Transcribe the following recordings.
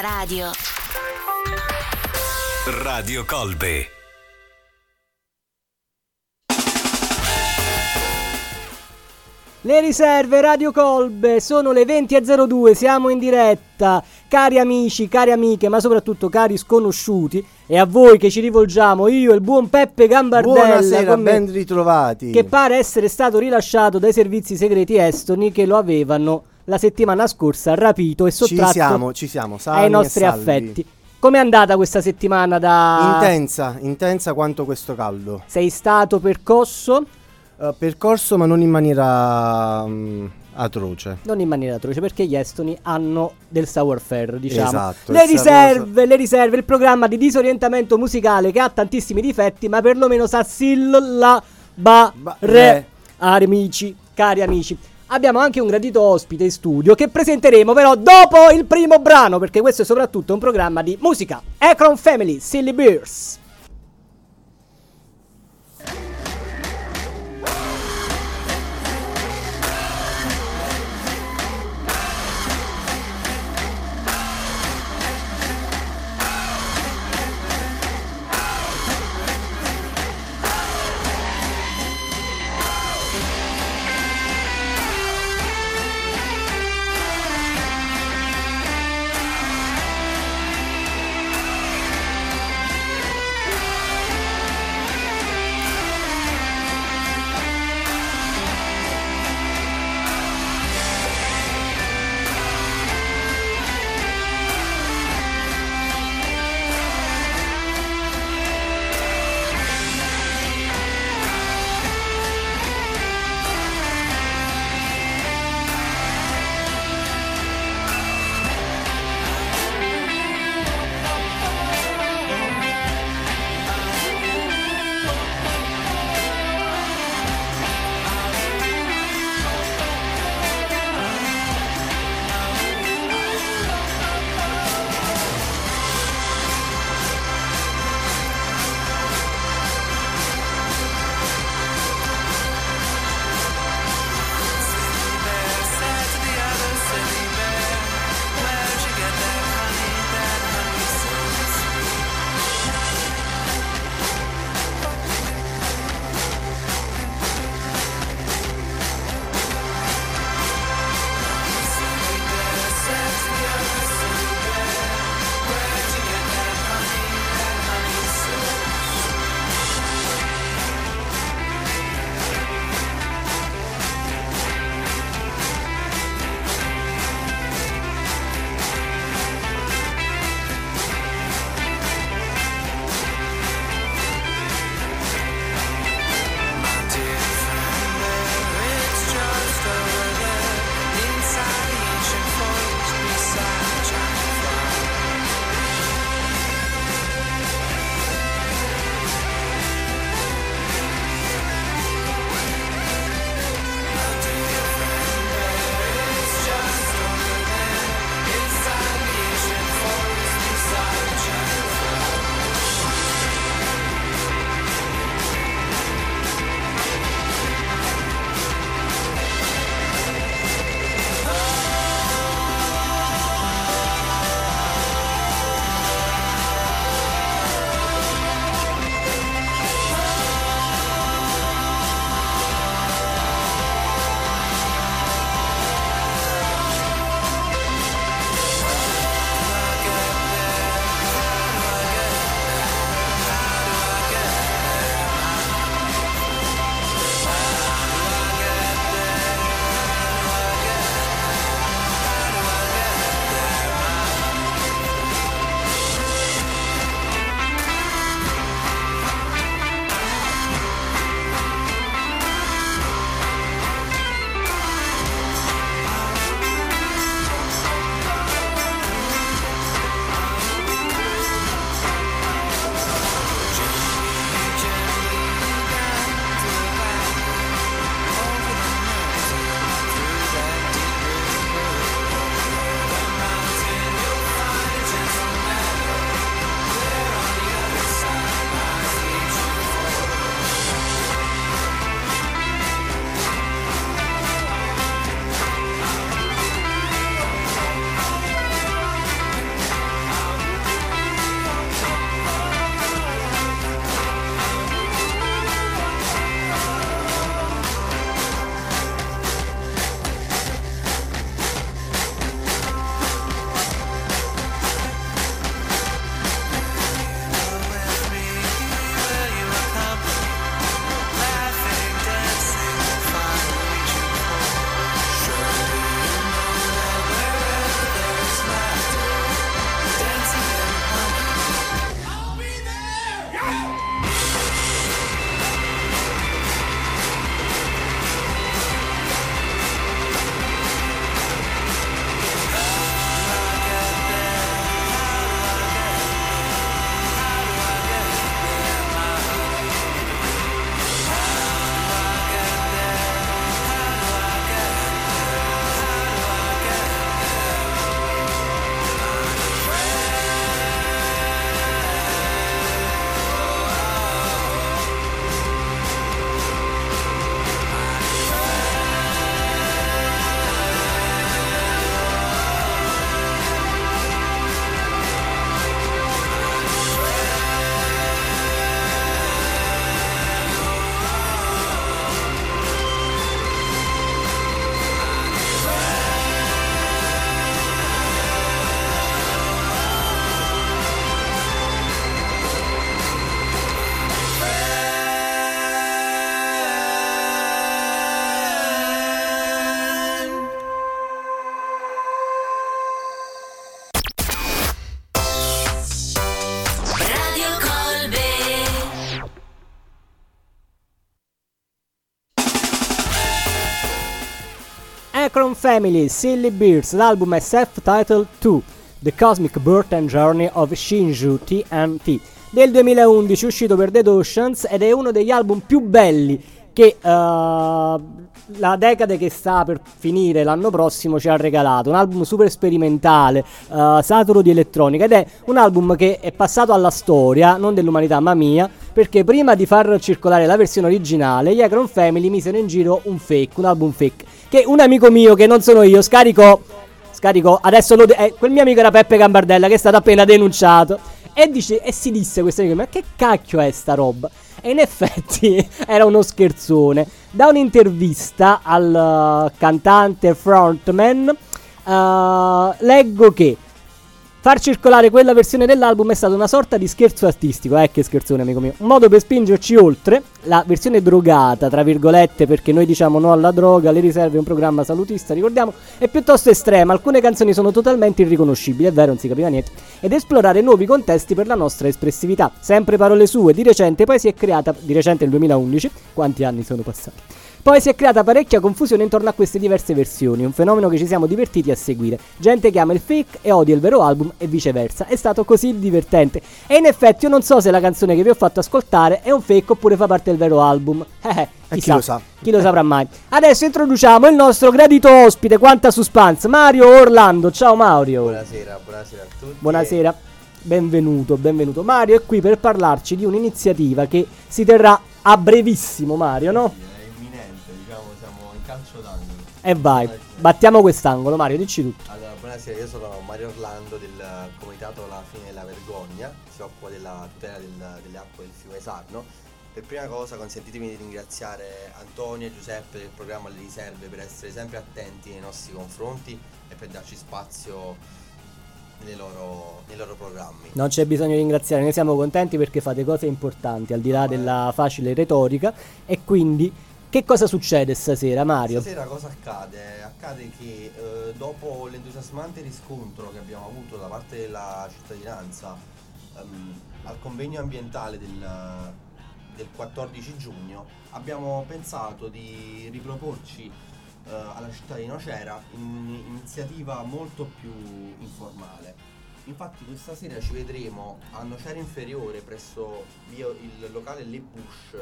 radio. Radio Colbe. Le riserve Radio Colbe sono le 20.02, siamo in diretta. Cari amici, cari amiche, ma soprattutto cari sconosciuti, e a voi che ci rivolgiamo, io e il buon Peppe Gambardella, Buonasera, me, ben ritrovati. che pare essere stato rilasciato dai servizi segreti estoni che lo avevano la settimana scorsa rapito e ci sottratto siamo, ci siamo, salvi ai nostri affetti. Com'è andata questa settimana da... Intensa, intensa quanto questo caldo. Sei stato percosso? Eh, percorso ma non in maniera mm, atroce. Non in maniera atroce, perché gli estoni hanno del savoir-faire, diciamo. Esatto, le riserve, le riserve, il programma di disorientamento musicale che ha tantissimi difetti, ma perlomeno sa silla ba. Amici, cari amici. Abbiamo anche un gradito ospite in studio che presenteremo però dopo il primo brano, perché questo è soprattutto un programma di musica. Akron Family, Silly Bears. Family, Silly Beers, l'album è self-titled 2, The Cosmic Birth and Journey of Shinju TNT, del 2011 uscito per Dead Oceans ed è uno degli album più belli che uh, la decade che sta per finire l'anno prossimo ci ha regalato. Un album super sperimentale, uh, saturo di elettronica ed è un album che è passato alla storia, non dell'umanità ma mia, perché prima di far circolare la versione originale, gli Akron Family misero in giro un fake, un album fake, che un amico mio che non sono io scaricò, scaricò, adesso lo de- eh, quel mio amico era Peppe Gambardella che è stato appena denunciato e, dice, e si disse questo amico, ma che cacchio è sta roba? E in effetti era uno scherzone. Da un'intervista al uh, cantante frontman uh, leggo che Far circolare quella versione dell'album è stata una sorta di scherzo artistico, eh che scherzone amico mio, un modo per spingerci oltre la versione drogata, tra virgolette, perché noi diciamo no alla droga, le riserve un programma salutista, ricordiamo, è piuttosto estrema, alcune canzoni sono totalmente irriconoscibili, è vero, non si capiva niente, ed esplorare nuovi contesti per la nostra espressività. Sempre parole sue, di recente poi si è creata, di recente il 2011, quanti anni sono passati? Poi si è creata parecchia confusione intorno a queste diverse versioni, un fenomeno che ci siamo divertiti a seguire. Gente che ama il fake e odia il vero album e viceversa. È stato così divertente. E in effetti io non so se la canzone che vi ho fatto ascoltare è un fake oppure fa parte del vero album. Eh, eh chi lo sa? Chi lo saprà mai. Adesso introduciamo il nostro gradito ospite, quanta suspense, Mario Orlando. Ciao Mario. Buonasera, buonasera a tutti. Buonasera. Benvenuto, benvenuto. Mario è qui per parlarci di un'iniziativa che si terrà a brevissimo, Mario, no? E vai, battiamo quest'angolo. Mario, dici tutto. Allora, buonasera, io sono Mario Orlando del comitato La fine della vergogna, si occupa della tutela del, delle acque del fiume Sarno. Per prima cosa consentitemi di ringraziare Antonio e Giuseppe del programma Le Riserve per essere sempre attenti nei nostri confronti e per darci spazio nei loro, nei loro, programmi. Non c'è bisogno di ringraziare, noi siamo contenti perché fate cose importanti al di là della facile retorica e quindi che cosa succede stasera, Mario? Stasera cosa accade? Accade che eh, dopo l'entusiasmante riscontro che abbiamo avuto da parte della cittadinanza ehm, al convegno ambientale del, del, 14 giugno, abbiamo pensato di riproporci eh, alla città di Nocera un'iniziativa molto più informale. Infatti questa sera ci vedremo a Nocera Inferiore presso il locale Le Bush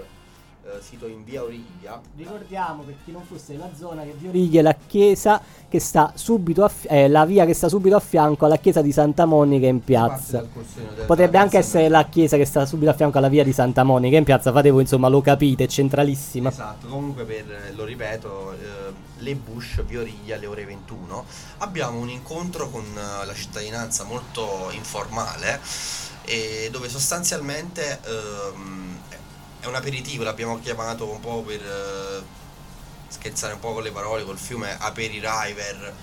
eh, sito in via Origlia. Ricordiamo per chi non fosse la zona che via Origlia è la chiesa che sta subito a fi- eh, la via che sta subito a fianco alla chiesa di Santa Monica in piazza. Potrebbe anche essere la chiesa che sta subito a fianco alla via di Santa Monica in piazza, fate voi insomma lo capite, è centralissima. Esatto, comunque per, lo ripeto, eh, le Bush, via Origlia alle ore 21, abbiamo un incontro con uh, la cittadinanza molto informale e dove sostanzialmente ehm, è un aperitivo, l'abbiamo chiamato un po' per uh, scherzare un po' con le parole, col fiume Apeririver,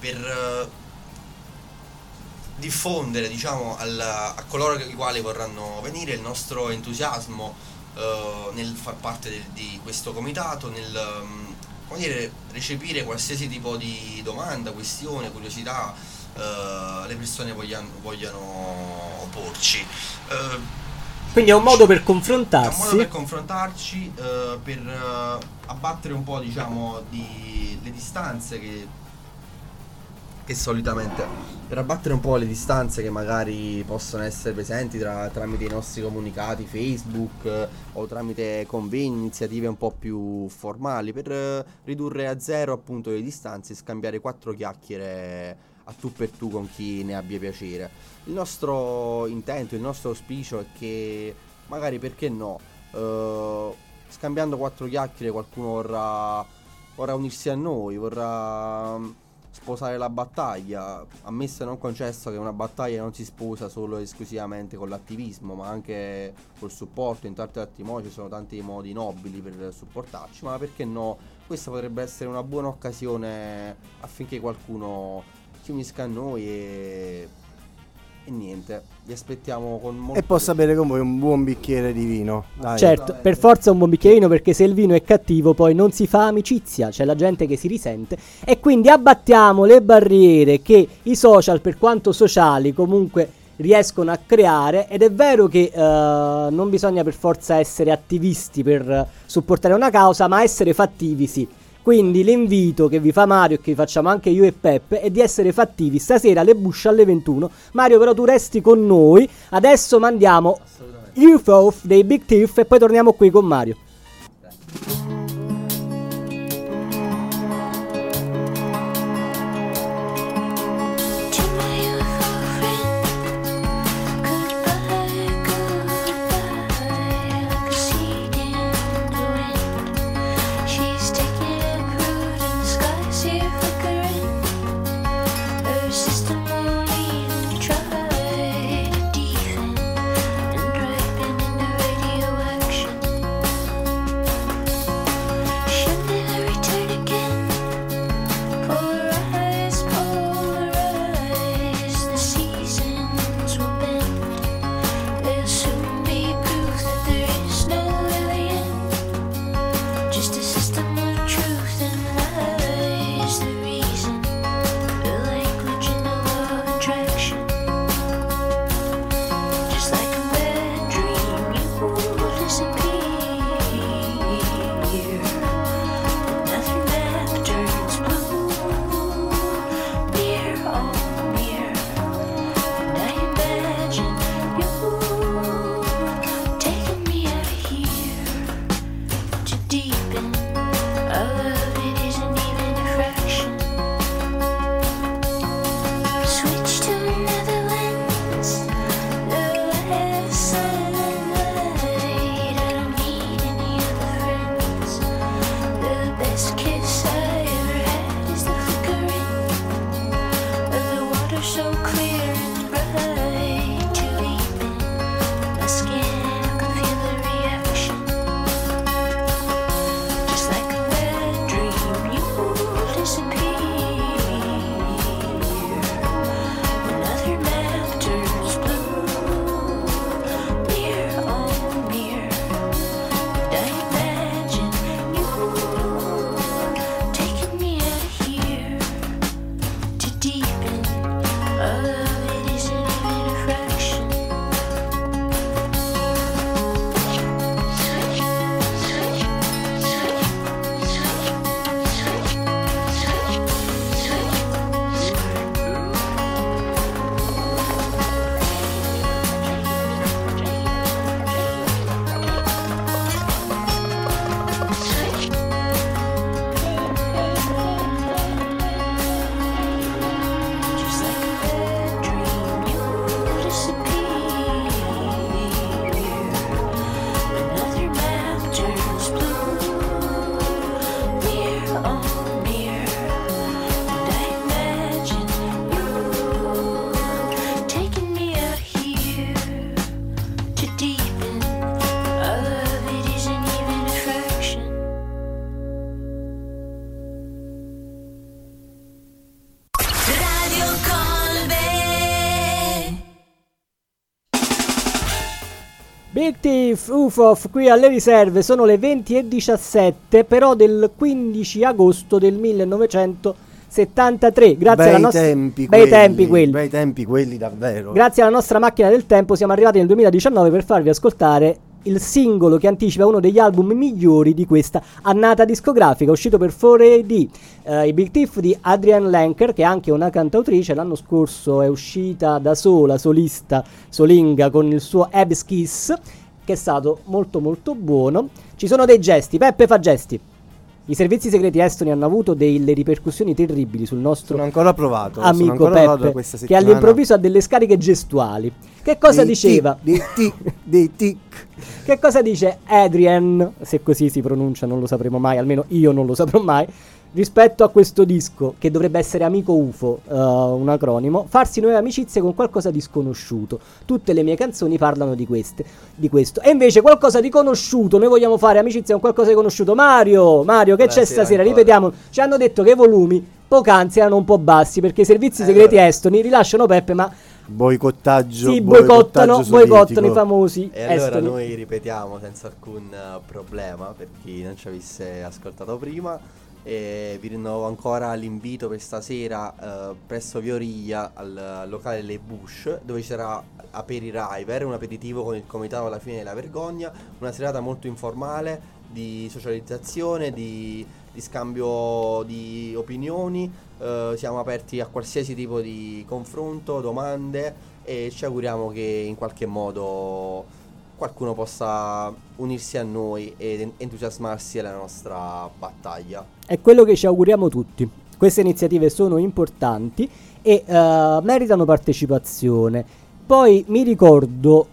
per uh, diffondere diciamo al, a coloro i quali vorranno venire il nostro entusiasmo uh, nel far parte del, di questo comitato, nel um, dire, recepire qualsiasi tipo di domanda, questione, curiosità le persone vogliano, vogliano porci. Quindi è un modo per confrontarsi. È un modo per confrontarci, uh, per uh, abbattere un po' diciamo di, le distanze che, che solitamente per abbattere un po' le distanze che magari possono essere presenti tra, tramite i nostri comunicati Facebook uh, o tramite convegni, iniziative un po' più formali per ridurre a zero appunto le distanze e scambiare quattro chiacchiere a tu per tu con chi ne abbia piacere. Il nostro intento, il nostro auspicio è che magari perché no, eh, scambiando quattro chiacchiere qualcuno vorrà, vorrà unirsi a noi, vorrà mm, sposare la battaglia. Ammesso e non concesso che una battaglia non si sposa solo e esclusivamente con l'attivismo, ma anche col supporto. In tanti altri modi ci sono tanti modi nobili per supportarci, ma perché no? Questa potrebbe essere una buona occasione affinché qualcuno si unisca a noi e e niente, vi aspettiamo con molto. E possa bere con voi un buon bicchiere di vino. Dai. Certo, per forza un buon bicchiere di vino perché se il vino è cattivo poi non si fa amicizia, c'è la gente che si risente. E quindi abbattiamo le barriere che i social, per quanto sociali, comunque riescono a creare. Ed è vero che uh, non bisogna per forza essere attivisti per supportare una causa, ma essere fattivi sì. Quindi l'invito che vi fa Mario e che facciamo anche io e Peppe è di essere fattivi stasera alle Bush alle 21. Mario però tu resti con noi. Adesso mandiamo. UFO dei Big Thief e poi torniamo qui con Mario. To Big Thief, UFOF qui alle riserve sono le 20 e 17 però del 15 agosto del 1973 grazie bei alla nostra tempi bei quelli, tempi quelli Bei tempi quelli davvero. grazie alla nostra macchina del tempo siamo arrivati nel 2019 per farvi ascoltare il singolo che anticipa uno degli album migliori di questa annata discografica uscito per 4AD eh, i Big Thief di Adrienne Lenker che è anche una cantautrice l'anno scorso è uscita da sola solista solinga con il suo Abyss Kiss che è stato molto molto buono. Ci sono dei gesti. Peppe fa gesti i servizi segreti estoni hanno avuto delle ripercussioni terribili sul nostro Sono ancora provato. sono amico ancora provato Peppe che all'improvviso ha delle scariche gestuali che cosa Dei diceva? tic, Dei tic, dei tic. Che cosa dice Adrian, se così si pronuncia, non lo sapremo mai, almeno io non lo saprò mai, rispetto a questo disco, che dovrebbe essere Amico UFO, eh, un acronimo, farsi nuove amicizie con qualcosa di sconosciuto. Tutte le mie canzoni parlano di, queste, di questo. E invece qualcosa di conosciuto, noi vogliamo fare amicizia con qualcosa di conosciuto. Mario, Mario, che c'è Buonasera stasera? ancora. Ripetiamo, ci hanno detto che i volumi poc'anzi erano un po' bassi perché i servizi Eh, segreti allora. estoni rilasciano Peppe, ma Boicottaggio. si boicottano, boicottano i famosi E allora estoni. noi ripetiamo senza alcun eh, problema per chi non ci avesse ascoltato prima. E vi rinnovo ancora l'invito per stasera eh, presso Vioriglia al, al locale Le Bush dove ci sarà Apeririver, un aperitivo con il comitato alla fine della vergogna, una serata molto informale di socializzazione, di di scambio di opinioni, eh, siamo aperti a qualsiasi tipo di confronto, domande e ci auguriamo che in qualche modo qualcuno possa unirsi a noi ed en- entusiasmarsi alla nostra battaglia. È quello che ci auguriamo tutti. Queste iniziative sono importanti e eh, meritano partecipazione. Poi mi ricordo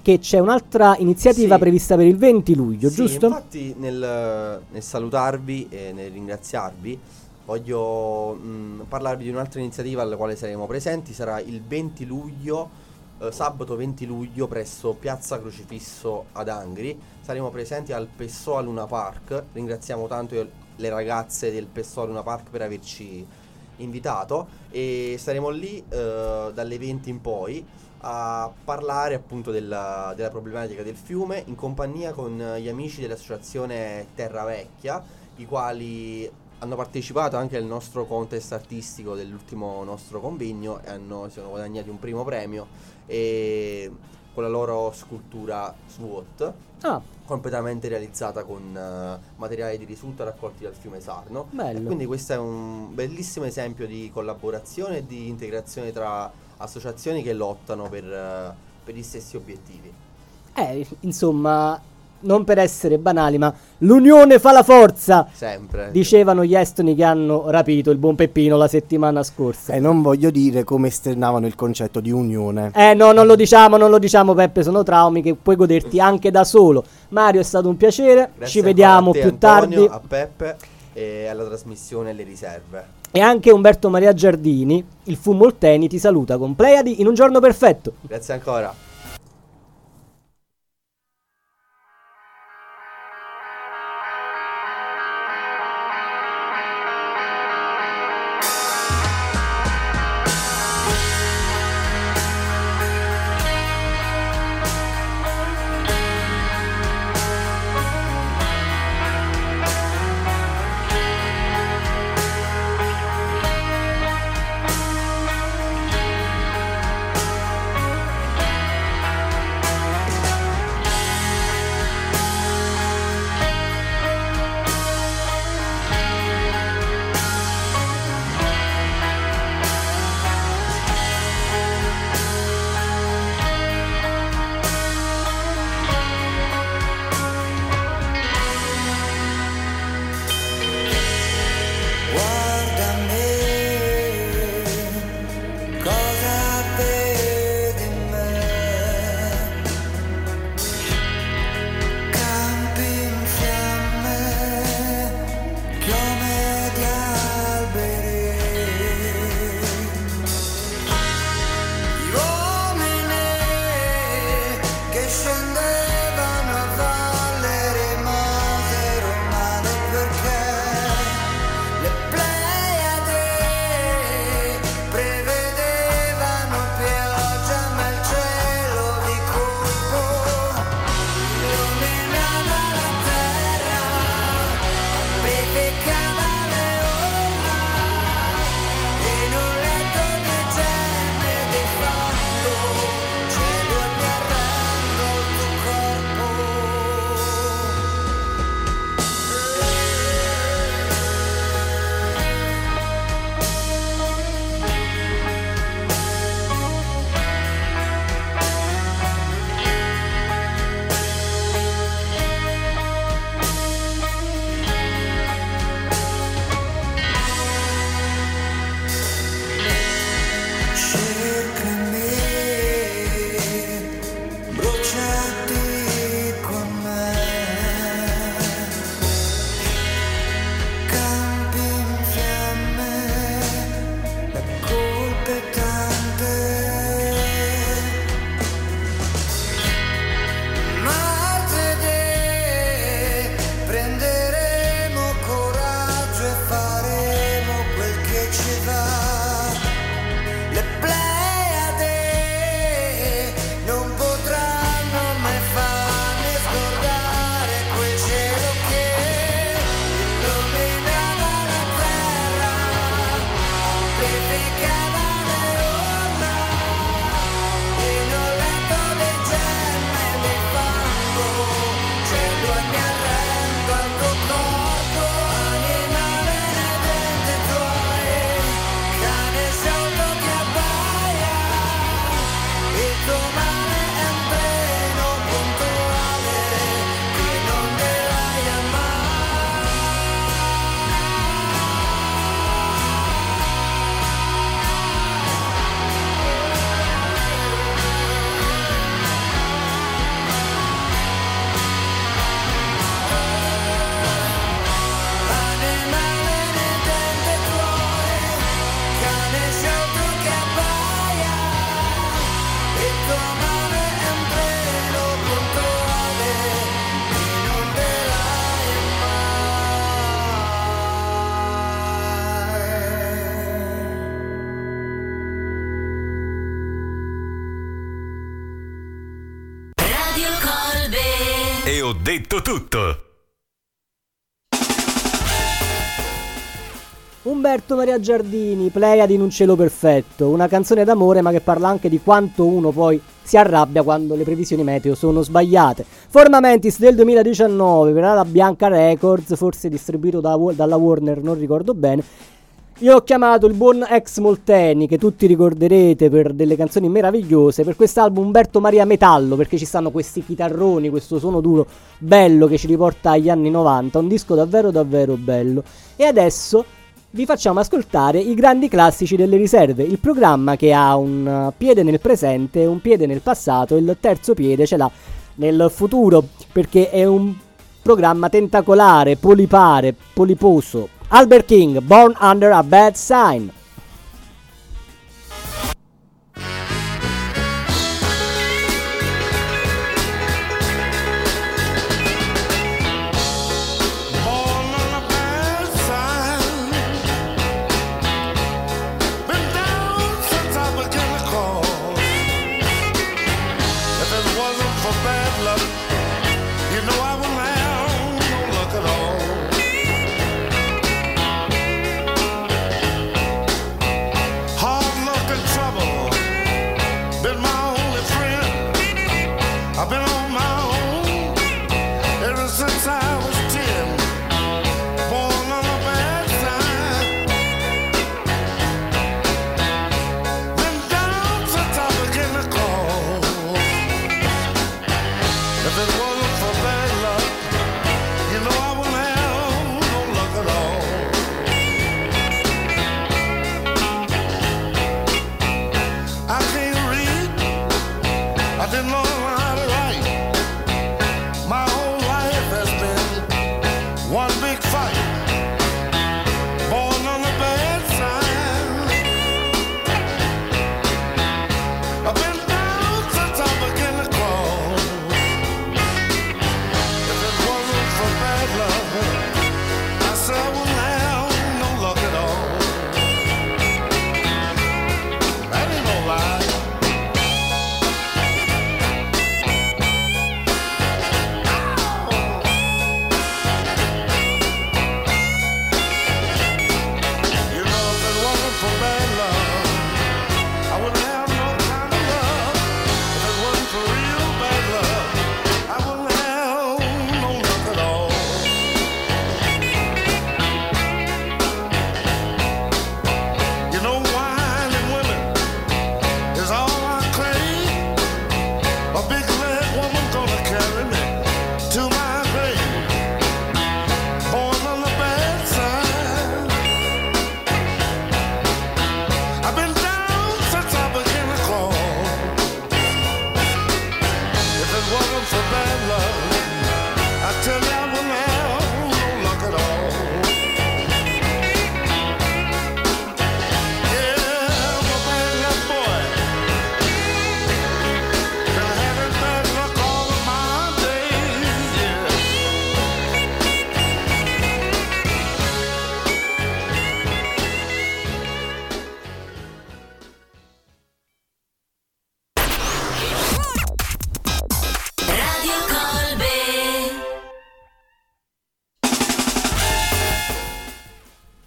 che c'è un'altra iniziativa Sì. prevista per il 20 luglio, Sì, giusto? Infatti nel, nel salutarvi e nel ringraziarvi voglio mh, parlarvi di un'altra iniziativa alla quale saremo presenti, sarà il 20 luglio, eh, sabato 20 luglio presso Piazza Crocifisso ad Angri, saremo presenti al Pessoa Luna Park, ringraziamo tanto le ragazze del Pessoa Luna Park per averci invitato. E saremo lì eh, dalle 20 in poi a parlare appunto della, della problematica del fiume in compagnia con gli amici dell'associazione Terra Vecchia, i quali hanno partecipato anche al nostro contest artistico dell'ultimo nostro convegno e hanno, si sono guadagnati un primo premio e con la loro scultura SWOT Ah, completamente realizzata con eh, materiali di risulta raccolti dal fiume Sarno. Bello. E quindi questo è un bellissimo esempio di collaborazione e di integrazione tra associazioni che lottano per, eh, per gli stessi obiettivi. eh, insomma, non per essere banali, ma l'unione fa la forza. Sempre. Dicevano gli estoni che hanno rapito il buon Peppino la settimana scorsa. E non voglio dire come esternavano il concetto di unione. Eh no, non lo diciamo, non lo diciamo Peppe, sono traumi che puoi goderti anche da solo. Mario è stato un piacere, Grazie ci vediamo a te, più Antonio, tardi. A Peppe e alla trasmissione Le Riserve. E anche Umberto Maria Giardini, il Fu Molteni, ti saluta con Pleiadi in un giorno perfetto. Grazie ancora. Ho detto tutto. Umberto Maria Giardini, Pleiadi in un cielo perfetto, una canzone d'amore ma che parla anche di quanto uno poi si arrabbia quando le previsioni meteo sono sbagliate. Formamentis del 2019 per la Bianca Records, forse distribuito da- dalla Warner, non ricordo bene. Io ho chiamato il buon ex Molteni, che tutti ricorderete per delle canzoni meravigliose, per quest'album Umberto Maria Metallo, perché ci stanno questi chitarroni, questo suono duro bello che ci riporta agli anni 90, un disco davvero davvero bello. E adesso vi facciamo ascoltare i grandi classici delle riserve, il programma che ha un piede nel presente, un piede nel passato e il terzo piede ce l'ha nel futuro, perché è un programma tentacolare, polipare, poliposo. Albert King, Born Under a Bad Sign.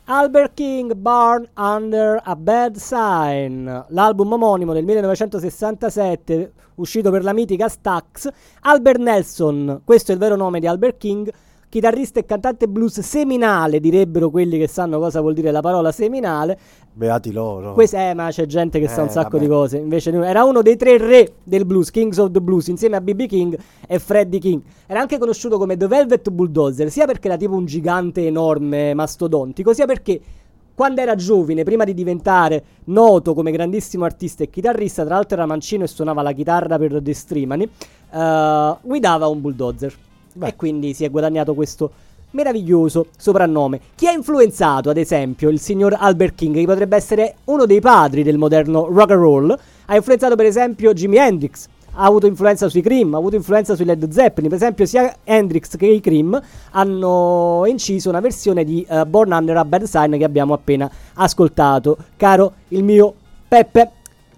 Albert King, Born Under a Bad Sign, l'album omonimo del 1967, uscito per la mitica Stax. Albert Nelson, questo è il vero nome di Albert King, chitarrista e cantante blues seminale, direbbero quelli che sanno cosa vuol dire la parola seminale. Beati loro. Questo, eh, ma c'è gente che sa un Eh, sacco vabbè. di cose. Invece era uno dei tre re del blues, Kings of the Blues, insieme a B.B. King e Freddie King. Era anche conosciuto come The Velvet Bulldozer, sia perché era tipo un gigante enorme, mastodontico, sia perché quando era giovane, prima di diventare noto come grandissimo artista e chitarrista, tra l'altro era mancino e suonava la chitarra per The Streamani, eh, guidava un bulldozer. Beh. E quindi si è guadagnato questo meraviglioso soprannome. Chi ha influenzato, ad esempio, il signor Albert King, che potrebbe essere uno dei padri del moderno rock and roll, ha influenzato per esempio Jimi Hendrix, ha avuto influenza sui Cream, ha avuto influenza sui Led Zeppelin. Per esempio, sia Hendrix che i Cream hanno inciso una versione di eh, Born Under a Bad Sign che abbiamo appena ascoltato. Caro il mio Peppe.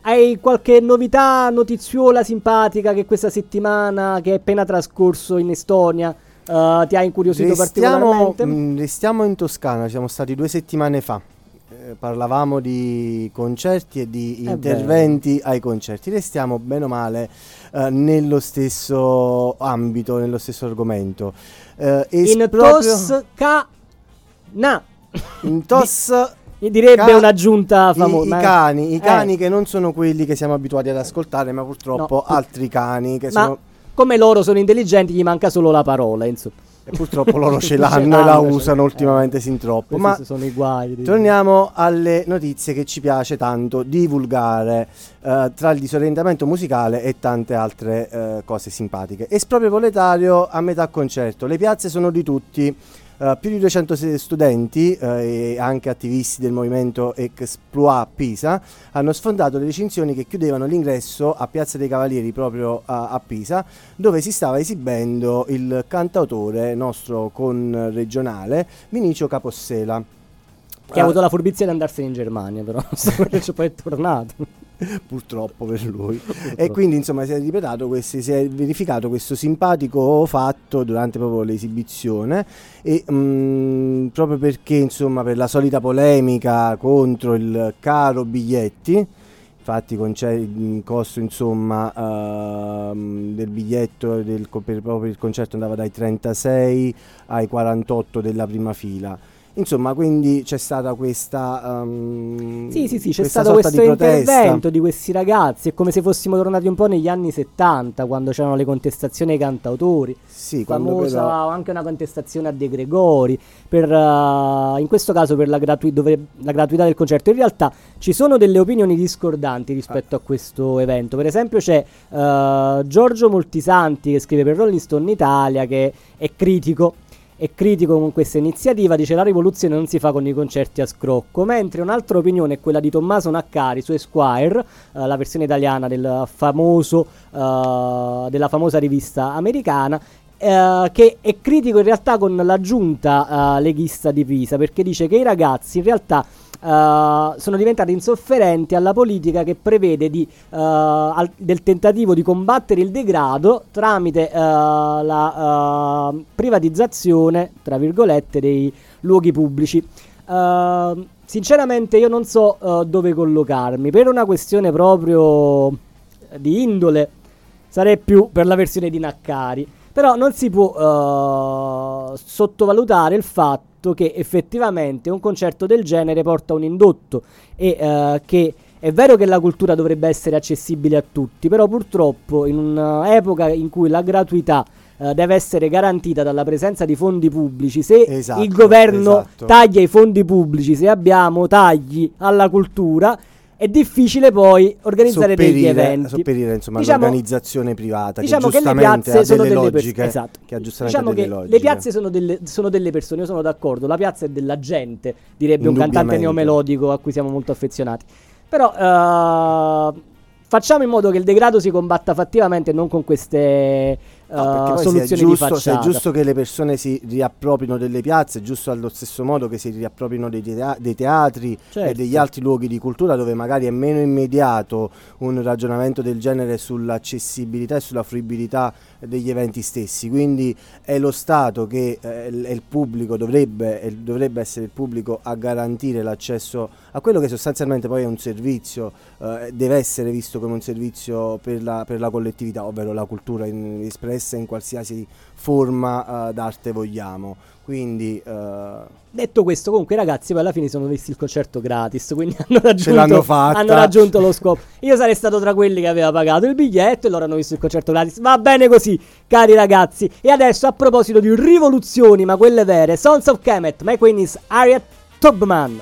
Hai qualche novità, notiziola simpatica che questa settimana, che è appena trascorso in Estonia, eh, ti ha incuriosito Restiamo, particolarmente? mh, restiamo in Toscana, siamo stati due settimane fa. Eh, parlavamo di concerti e di Eh interventi ai concerti. Restiamo bene o male eh, nello stesso ambito, nello stesso argomento. Eh, in proprio- Toscana. in Tos Direbbe Ca- un'aggiunta i, famosa. i cani, i Eh. cani che non sono quelli che siamo abituati ad ascoltare, ma purtroppo No. altri cani che Ma sono come loro sono intelligenti, gli manca solo la parola, insomma. e purtroppo loro ce Ce l'hanno e la usano ultimamente eh. sin troppo. Questi Ma sono i guai. dei- Torniamo alle notizie che ci piace tanto divulgare eh, tra il disorientamento musicale e tante altre eh, cose simpatiche. Esproprio proletario a metà concerto. Le piazze sono di tutti. Eh, più di 200 se- studenti eh, e anche attivisti del movimento Exploit Pisa hanno sfondato le recinzioni che chiudevano l'ingresso a Piazza dei Cavalieri proprio a, a Pisa dove si stava esibendo il cantautore nostro con regionale Vinicio Capossela. Che ha avuto la furbizia di andarsene in Germania, però. Ci poi è tornato. purtroppo per lui. E quindi insomma si è questo, si è verificato questo simpatico fatto durante proprio l'esibizione e mm, proprio perché insomma per la solita polemica contro il caro biglietti infatti conce- il costo insomma ehm, del biglietto del, per, proprio per il concerto andava dai 36 ai 48 della prima fila insomma quindi c'è stata questa ehm, Sì, sì, sì, c'è stato questo di intervento di questi ragazzi. È come se fossimo tornati un po' negli anni 70, quando c'erano le contestazioni ai cantautori. Sì, quando famosa però- anche una contestazione a De Gregori per, eh, in questo caso per la, gratui- dove- la gratuità del concerto in realtà ci sono delle opinioni discordanti rispetto a questo evento per esempio c'è eh, Giorgio Moltisanti che scrive per Rolling Stone Italia che è critico è critico con questa iniziativa, dice la rivoluzione non si fa con i concerti a scrocco, mentre un'altra opinione è quella di Tommaso Naccari su Esquire, eh, la versione italiana del famoso, eh, della famosa rivista americana, eh, che è critico in realtà con la giunta eh, leghista di Pisa, perché dice che i ragazzi in realtà eh, sono diventati insofferenti alla politica che prevede di, eh, al- del tentativo di combattere il degrado tramite eh, la privatizzazione, tra virgolette, dei luoghi pubblici. Sinceramente io non so dove collocarmi, per una questione proprio di indole sarei più per la versione di Naccari. Però non si può eh, sottovalutare il fatto che effettivamente un concerto del genere porta un indotto e eh, che è vero che la cultura dovrebbe essere accessibile a tutti, però purtroppo in un'epoca in cui la gratuità eh, deve essere garantita dalla presenza di fondi pubblici, se Esatto, il governo esatto. taglia i fondi pubblici, se abbiamo tagli alla cultura, è difficile poi organizzare degli sopperire, eventi. sopperire insomma Diciamo- l'organizzazione privata diciamo che che le piazze sono delle logiche persone esatto. che diciamo delle che logiche le piazze sono delle, sono delle persone io sono d'accordo la piazza è della gente direbbe un cantante neomelodico a cui siamo molto affezionati però eh, facciamo in modo che il degrado si combatta fattivamente non con queste No, poi se è giusto, se è giusto che le persone si riappropriano delle piazze, è giusto allo stesso modo che si riappropriano dei, tea- dei teatri e Certo. degli altri luoghi di cultura dove magari è meno immediato un ragionamento del genere sull'accessibilità e sulla fruibilità degli eventi stessi. Quindi è lo Stato che eh, il- pubblico, dovrebbe, dovrebbe essere il pubblico a garantire l'accesso a quello che sostanzialmente poi è un servizio, eh, deve essere visto come un servizio per la, per la collettività, ovvero la cultura in- espressa in qualsiasi forma eh, d'arte vogliamo. Quindi eh, detto questo comunque ragazzi poi alla fine sono visti il concerto gratis quindi hanno raggiunto, hanno raggiunto lo scopo. Io sarei stato tra quelli che aveva pagato il biglietto e loro hanno visto il concerto gratis. Va bene così cari ragazzi. E adesso a proposito di rivoluzioni ma quelle vere Sons of Kemet My Queen is Harriet Tubman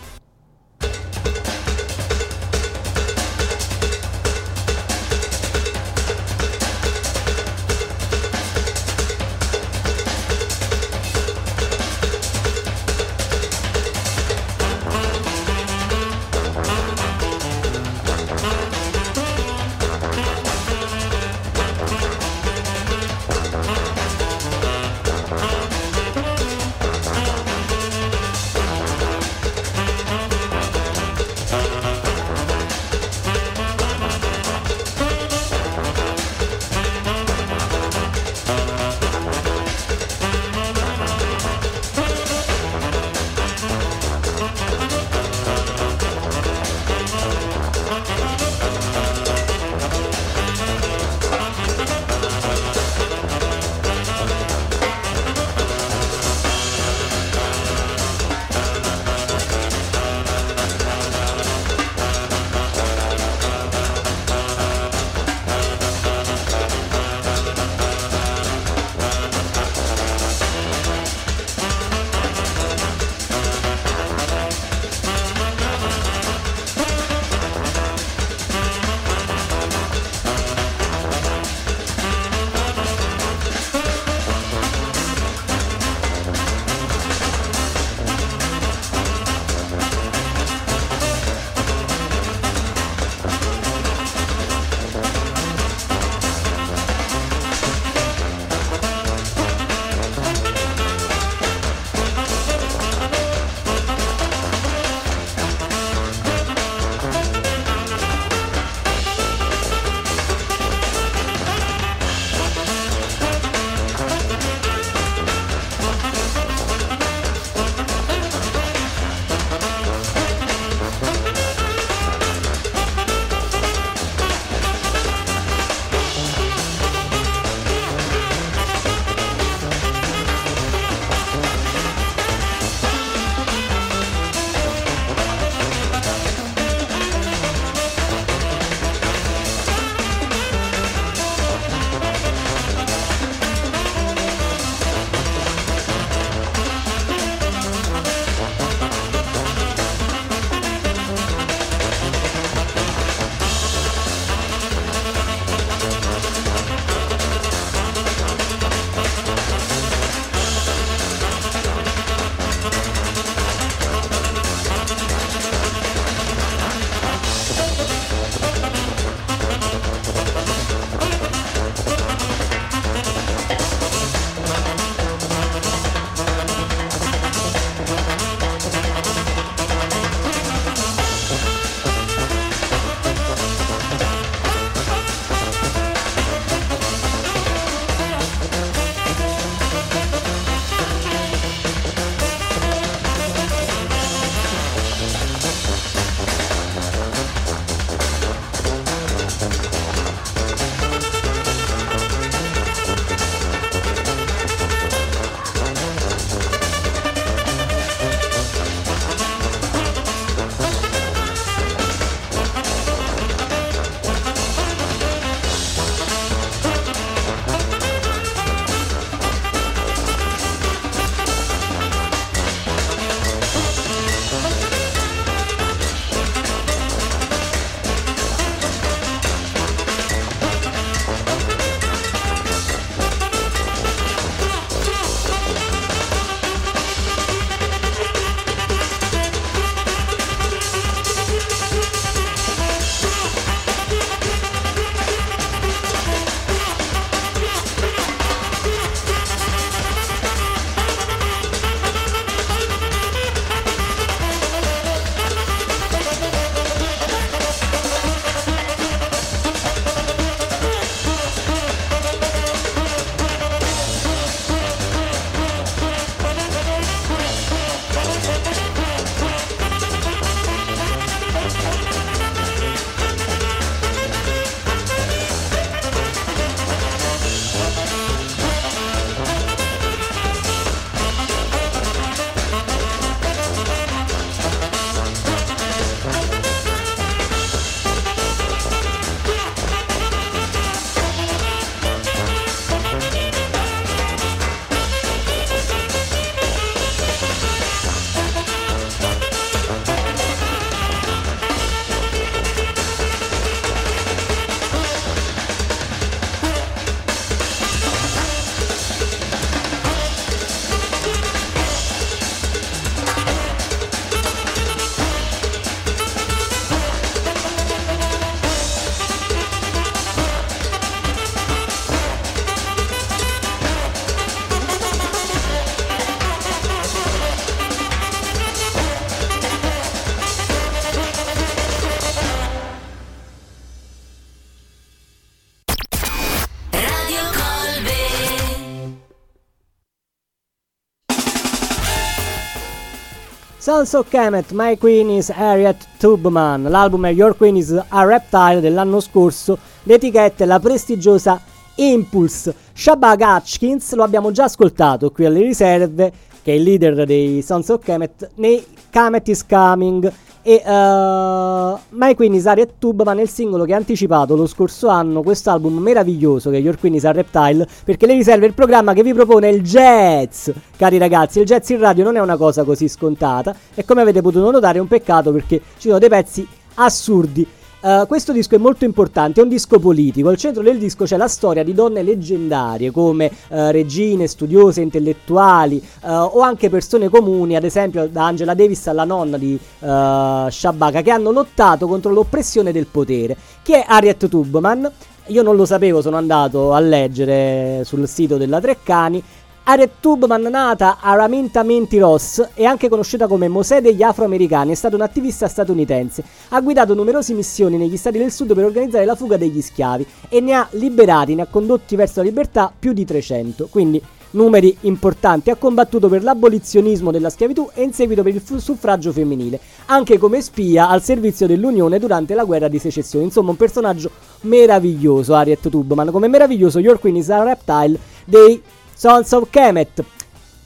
Sons Kemet, My Queen is Harriet Tubman. L'album è Your Queen is a Reptile dell'anno scorso. L'etichetta è la prestigiosa Impulse. Shabak Hutchins lo abbiamo già ascoltato qui alle riserve, che è il leader dei Sons of Kemet, nei Kemet is Coming. E uh, My Queen is Harriet Tubman il singolo che ha anticipato lo scorso anno questo album meraviglioso che è Your a Reptile perché le riserve il programma che vi propone il jazz cari ragazzi il jazz in radio non è una cosa così scontata e come avete potuto notare è un peccato perché ci sono dei pezzi assurdi Uh, questo disco è molto importante, è un disco politico. Al centro del disco c'è la storia di donne leggendarie come uh, regine, studiose, intellettuali uh, o anche persone comuni, ad esempio da Angela Davis alla nonna di Shabaka, che hanno lottato contro l'oppressione del potere. Chi è Harriet Tubman? Io non lo sapevo, sono andato a leggere sul sito della Treccani. Harriet Tubman, nata a Raminta Minty Ross, è anche conosciuta come Mosè degli afroamericani, è stata un'attivista statunitense. Ha guidato numerose missioni negli stati del sud per organizzare la fuga degli schiavi e ne ha liberati, ne ha condotti verso la libertà più di 300. Quindi numeri importanti. Ha combattuto per l'abolizionismo della schiavitù e in seguito per il suffragio femminile, anche come spia al servizio dell'Unione durante la guerra di secessione. Insomma, un personaggio meraviglioso, Harriet Tubman, come meraviglioso Your Queen is a Reptile dei Sons of Kemet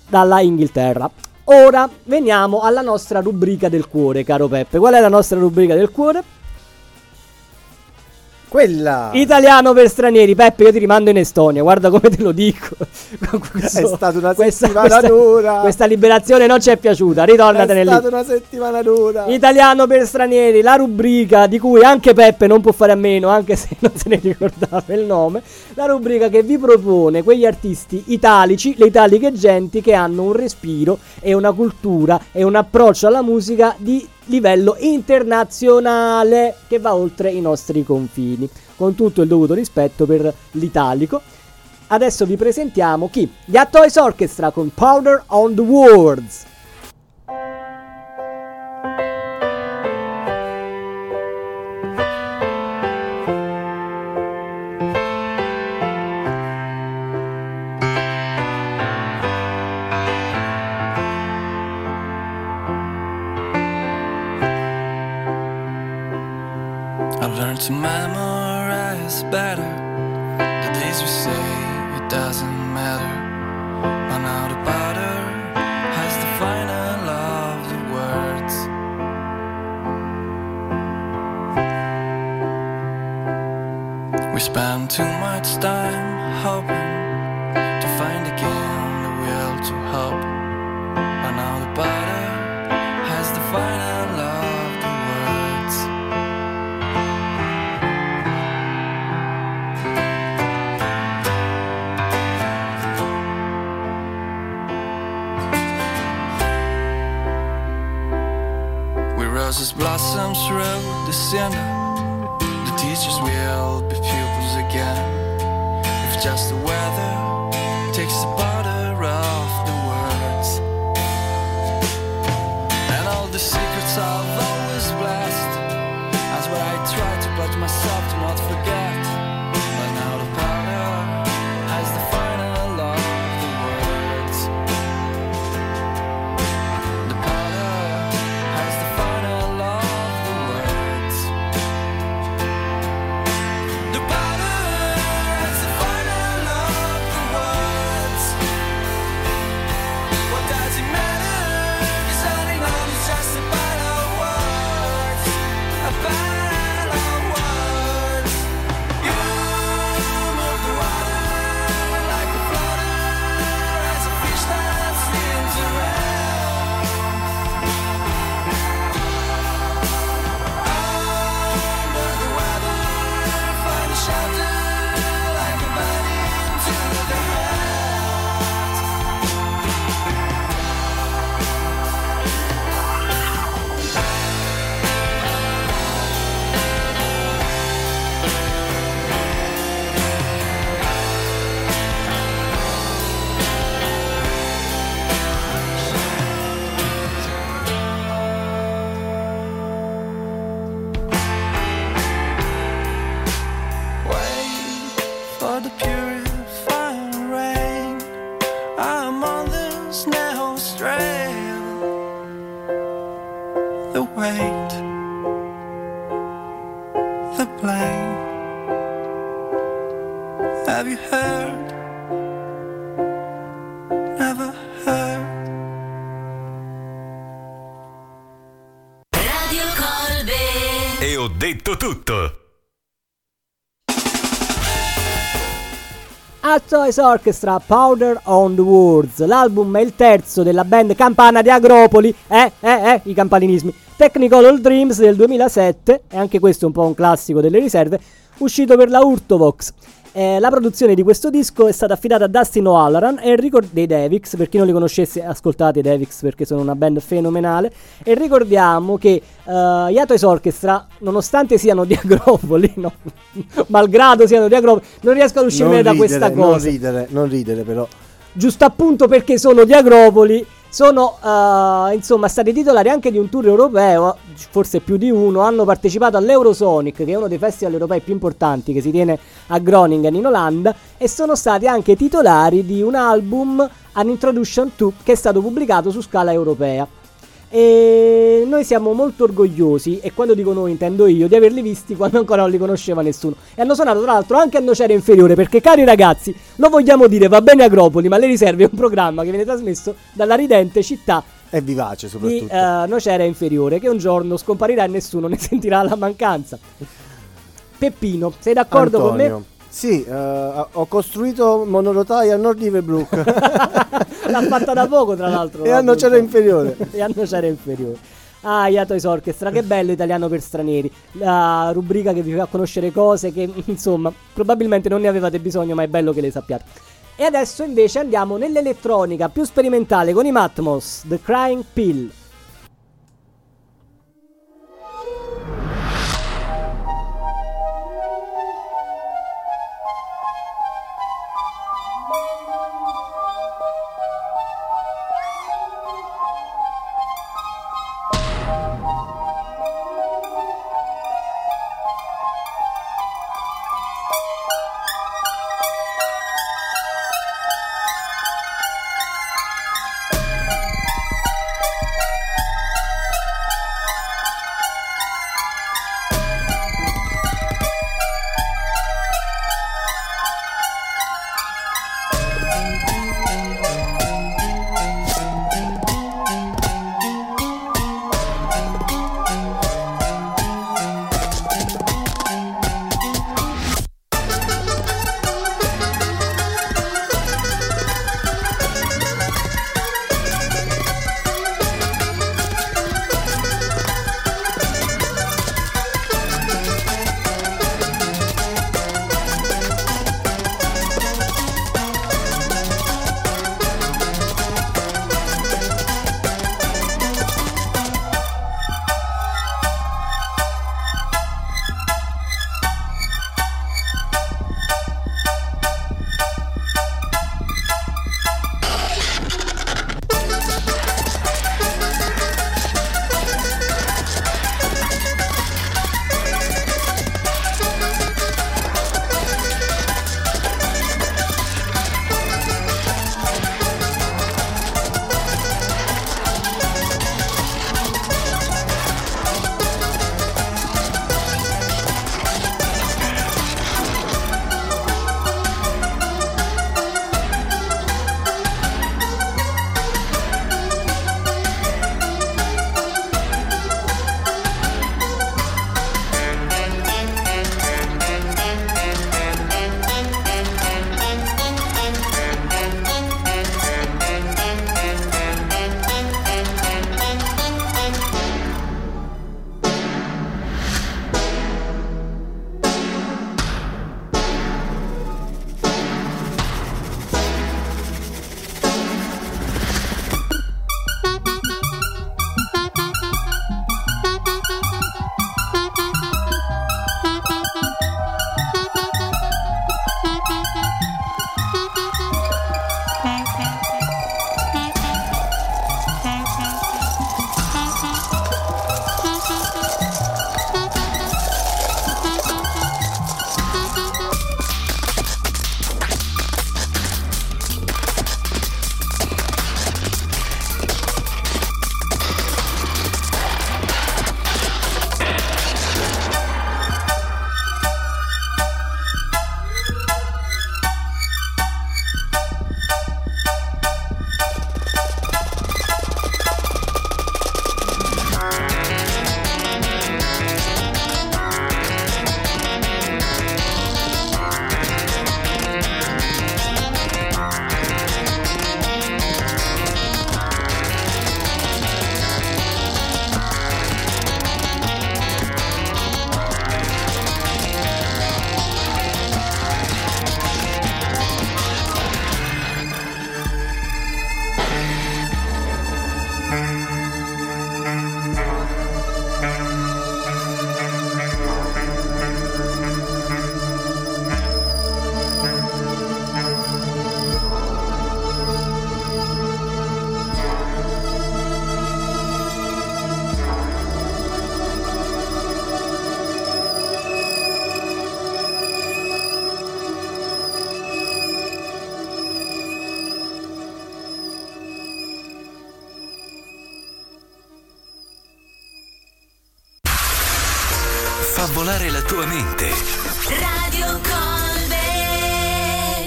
dalla Inghilterra. Ora veniamo alla nostra rubrica del cuore, caro Peppe. Qual è la nostra rubrica del cuore? Quella Italiano per stranieri. Peppe, io ti rimando in Estonia, guarda come te lo dico. è stata una settimana dura. Questa liberazione non ci è piaciuta, ritornatene È lì. stata una settimana dura. Italiano per stranieri, la rubrica di cui anche Peppe non può fare a meno, anche se non se ne ricordava il nome. La rubrica che vi propone quegli artisti italici, le italiche genti che hanno un respiro e una cultura e un approccio alla musica di livello internazionale che va oltre i nostri confini. Con tutto il dovuto rispetto per l'italico. Adesso vi presentiamo chi? Gli Toys Orchestra con Powder on the Words. Toys Orchestra Powder on the Words. L'album è il terzo della band campana di Agropoli. Eh, eh, eh, i campaninismi. Technicolor Dreams del 2007, e anche questo è un po' un classico delle riserve, uscito per la Urtovox. Eh, la produzione di questo disco è stata affidata a Dustin O'Halloran e il ricord dei Devix, per chi non li conoscesse ascoltate i Devix perché sono una band fenomenale. E ricordiamo che uh, Yatois Orchestra, nonostante siano di Agropoli, no, malgrado siano di Agropoli, non riesco ad uscirmene da ridere, questa Non cosa. ridere, non ridere però. giusto appunto perché sono di Agropoli, sono eh, insomma stati titolari anche di un tour europeo, forse più di uno, hanno partecipato all'Eurosonic, che è uno dei festival europei più importanti che si tiene a Groningen in Olanda, e sono stati anche titolari di un album, An Introduction to, che è stato pubblicato su scala europea. E noi siamo molto orgogliosi, e quando dico noi intendo io, di averli visti quando ancora non li conosceva nessuno. E hanno suonato tra l'altro anche a Nocera Inferiore, perché cari ragazzi, lo vogliamo dire, va bene Agropoli, ma le riserve è un programma che viene trasmesso dalla ridente città È vivace di soprattutto. eh, Nocera Inferiore, che un giorno scomparirà e nessuno ne sentirà la mancanza. Peppino, sei d'accordo con me? Sì, eh, ho costruito monorotaia a Nord Riverbrook L'ha fatta da poco, tra l'altro. e la a Nocera puntata. Inferiore. e a Nocera Inferiore. Ah, Yatois Orchestra, che bello italiano per stranieri. La rubrica che vi fa conoscere cose che, insomma, probabilmente non ne avevate bisogno, ma è bello che le sappiate. E adesso invece andiamo nell'elettronica più sperimentale con i Matmos, The Crying Pill.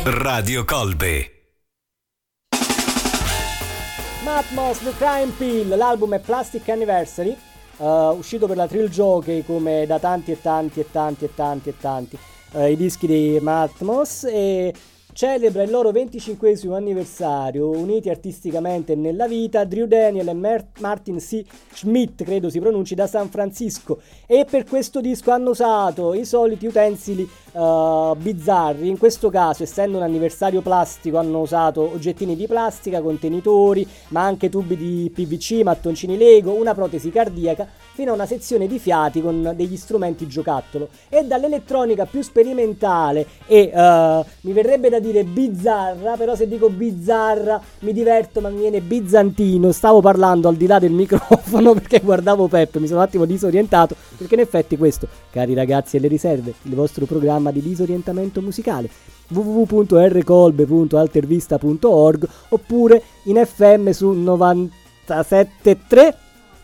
Radio Colbe. Matmos The Crime Pill, l'album è Plastic Anniversary, eh, uscito per la Trill Jockey come da tanti e tanti e tanti e tanti e tanti eh, i dischi di Matmos e celebra il loro 25 anniversario, uniti artisticamente nella vita, Drew Daniel e Mer- Martin C. Schmidt, credo si pronunci, da San Francisco e per questo disco hanno usato i soliti utensili eh, bizzarri, in questo caso essendo un anniversario plastico hanno usato oggettini di plastica, contenitori, ma anche tubi di PVC, mattoncini Lego, una protesi cardiaca, fino a una sezione di fiati con degli strumenti giocattolo. E dall'elettronica più sperimentale e eh, mi verrebbe da dire bizzarra, però se dico bizzarra mi diverto ma mi viene bizantino, stavo parlando al di là del microfono perché guardavo Peppe, mi sono un attimo disorientato perché in effetti questo, cari ragazzi e le riserve, il vostro programma di disorientamento musicale www.rcolbe.altervista.org oppure in FM su 97.3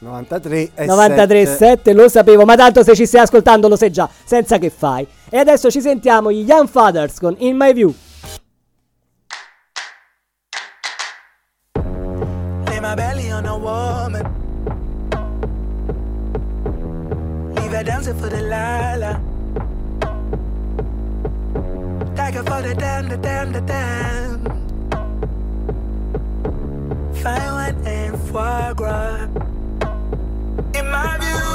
93 e 93.7 lo sapevo, ma tanto se ci stai ascoltando lo sai già, senza che fai. E adesso ci sentiamo gli Young Fathers con In My View. Lay my belly on a woman. Leave her dancing for the lala. Her for the damn, the damn, the damn. Fine wine and foie gras. In my view,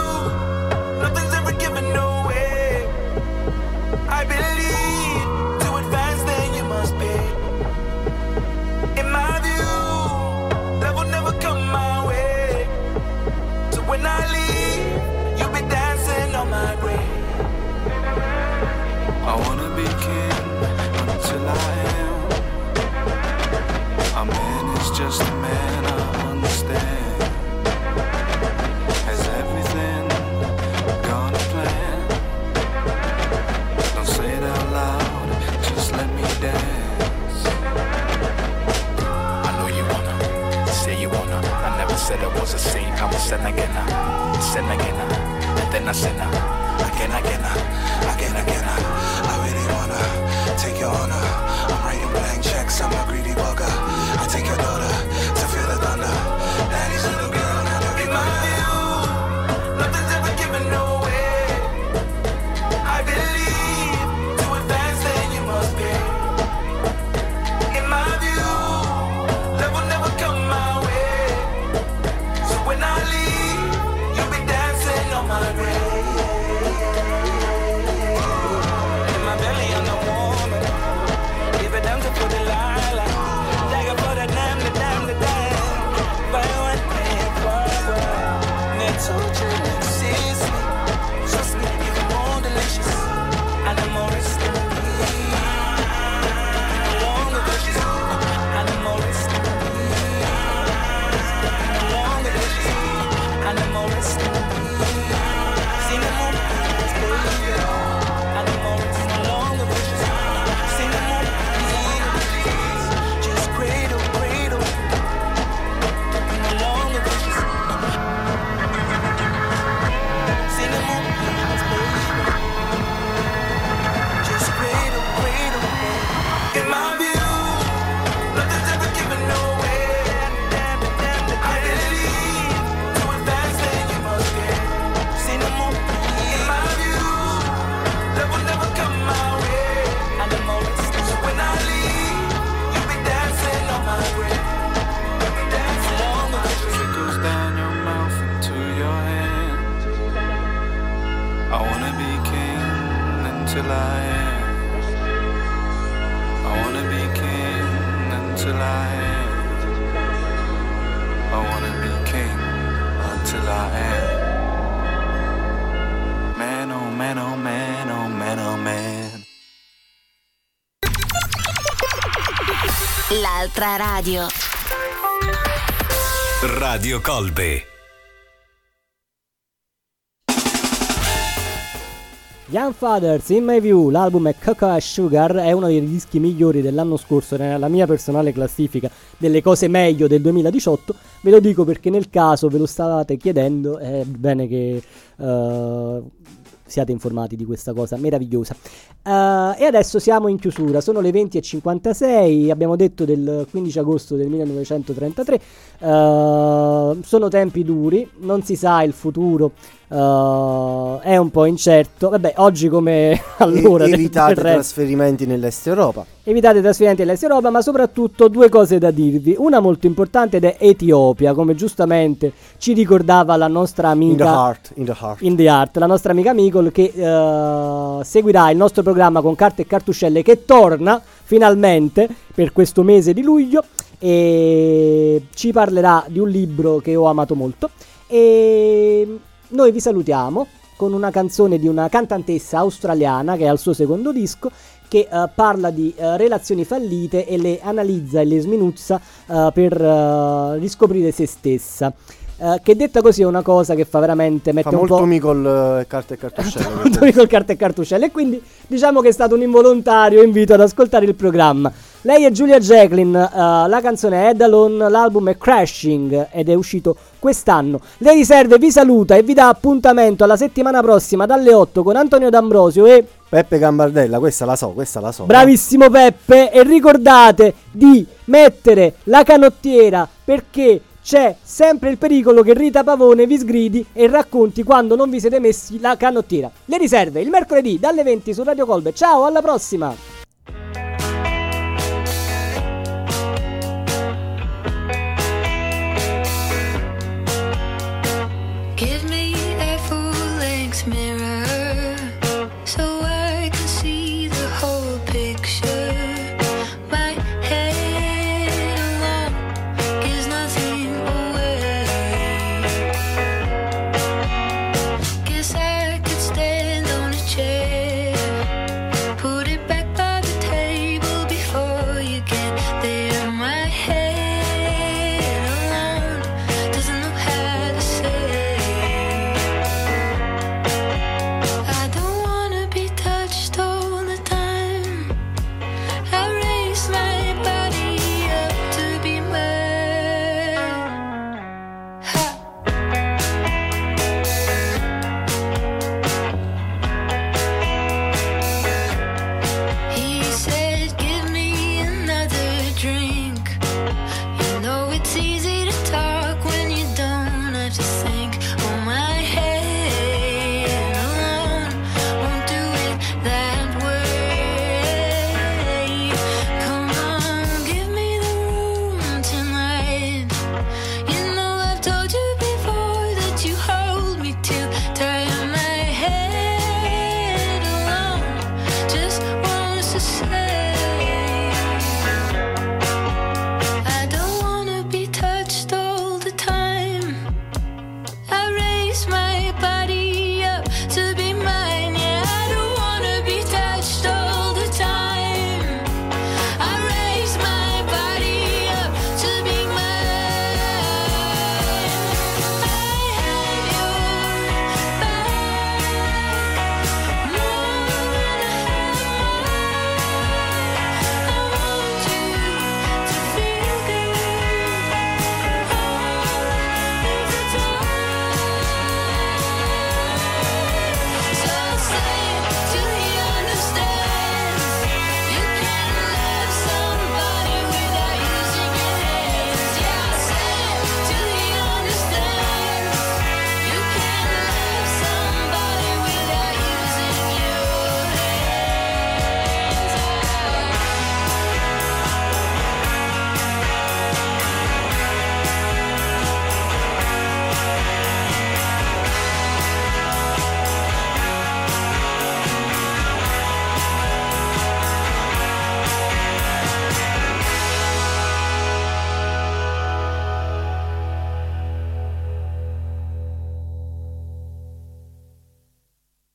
nothing's ever given away. I believe to advance, then you must pay. In my view, love will never come my way. So when I leave, you'll be dancing on my grave. I wanna be king until I am. A man is just a man, I understand. Has everything gone to plan? Don't say it out loud, just let me dance. I know you wanna, say you wanna. I never said I was a saint, I'm a sinner again, a sinner again, and then I sinner again, again, again, again. I wanna take your honor. I'm writing blank checks, I'm a greedy bugger. I take your daughter until I am. I wanna be king until I am. I wanna be king until I am. Man, oh man, oh man, oh man, oh man. L'altra radio. Radio Colbe. Young Fathers, in my view, l'album è Cocoa Sugar, è uno dei dischi migliori dell'anno scorso nella mia personale classifica delle cose meglio del 2018. Ve lo dico perché nel caso ve lo stavate chiedendo, è bene che eh, siate informati di questa cosa meravigliosa. Eh, e adesso siamo in chiusura, sono le 20.56, abbiamo detto del 15 agosto del 1933, Eh, sono tempi duri, non si sa il futuro, eh, è un po' incerto, vabbè oggi come allora E- del- evitate del resto. trasferimenti nell'est Europa. Evitate trasferimenti all'est Europa, ma soprattutto due cose da dirvi. Una molto importante ed è Etiopia, come giustamente ci ricordava la nostra In the amica heart, in the heart. in the Art, la nostra amica Micol che eh, seguirà il nostro programma con carte e cartuscelle che torna finalmente per questo mese di luglio e ci parlerà di un libro che ho amato molto e noi vi salutiamo con una canzone di una cantantessa australiana che è al suo secondo disco che eh, parla di eh, relazioni fallite e le analizza e le sminuzza eh, per riscoprire se stessa. Che detta così è una cosa che fa veramente mette Fa un molto po' mi col eh, carte e cartuscelle. Molto col carte e cartuscelle e quindi diciamo che è stato un involontario invito ad ascoltare il programma. Lei è Giulia Jacqueline, eh, la canzone è Head Alone, l'album è Crashing ed è uscito quest'anno. Le riserve vi saluta e vi dà appuntamento alla settimana prossima dalle 8 con Antonio D'Ambrosio e Peppe Gambardella, questa la so, questa la so. bravissimo Peppe e ricordate di mettere la canottiera perché c'è sempre il pericolo che Rita Pavone vi sgridi e racconti quando non vi siete messi la canottiera. Le riserve il mercoledì dalle 20 su Radio Colbe. Ciao, alla prossima!